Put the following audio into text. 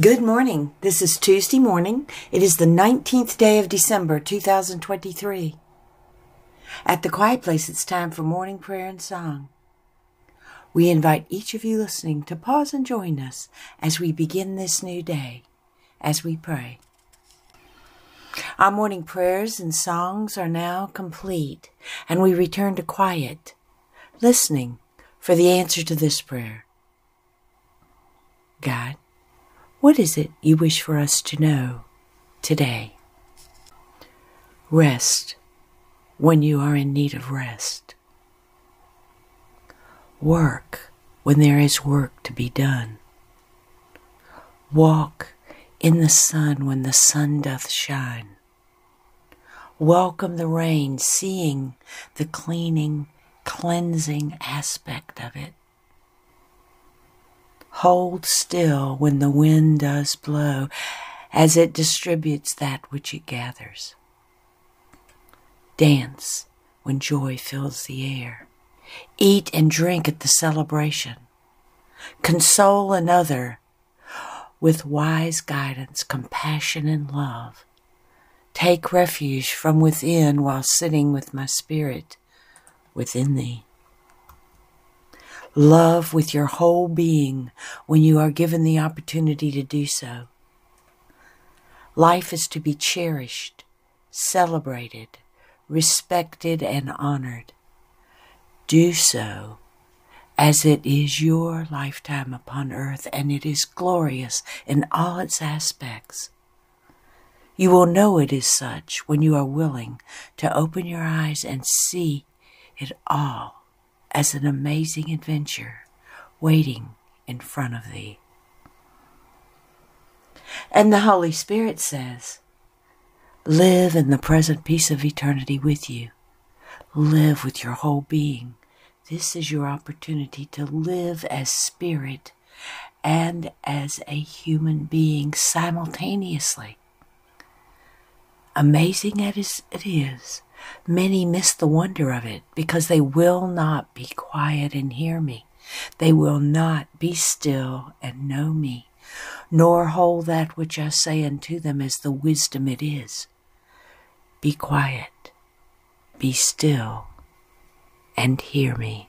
Good morning. This is Tuesday morning. It is the 19th day of December 2023. At the Quiet Place, it's time for morning prayer and song. We invite each of you listening to pause and join us as we begin this new day, as we pray. Our morning prayers and songs are now complete, and we return to quiet, listening for the answer to this prayer God, what is it you wish for us to know today? Rest when you are in need of rest. Work when there is work to be done. Walk in the sun when the sun doth shine. Welcome the rain, seeing the cleaning, cleansing aspect of it. Hold still when the wind does blow, as it distributes that which it gathers. Dance when joy fills the air. Eat and drink at the celebration. Console another with wise guidance, compassion, and love. Take refuge from within while sitting with my spirit within thee. Love with your whole being when you are given the opportunity to do so. Life is to be cherished, celebrated, respected, and honored. Do so as it is your lifetime upon earth and it is glorious in all its aspects. You will know it is such when you are willing to open your eyes and see it all as an amazing adventure waiting in front of thee. And the Holy Spirit says, Live in the present peace of eternity with you. Live with your whole being. This is your opportunity to live as spirit and as a human being simultaneously. Amazing as it is, Many miss the wonder of it because they will not be quiet and hear me. They will not be still and know me, nor hold that which I say unto them as the wisdom it is. Be quiet, be still, and hear me.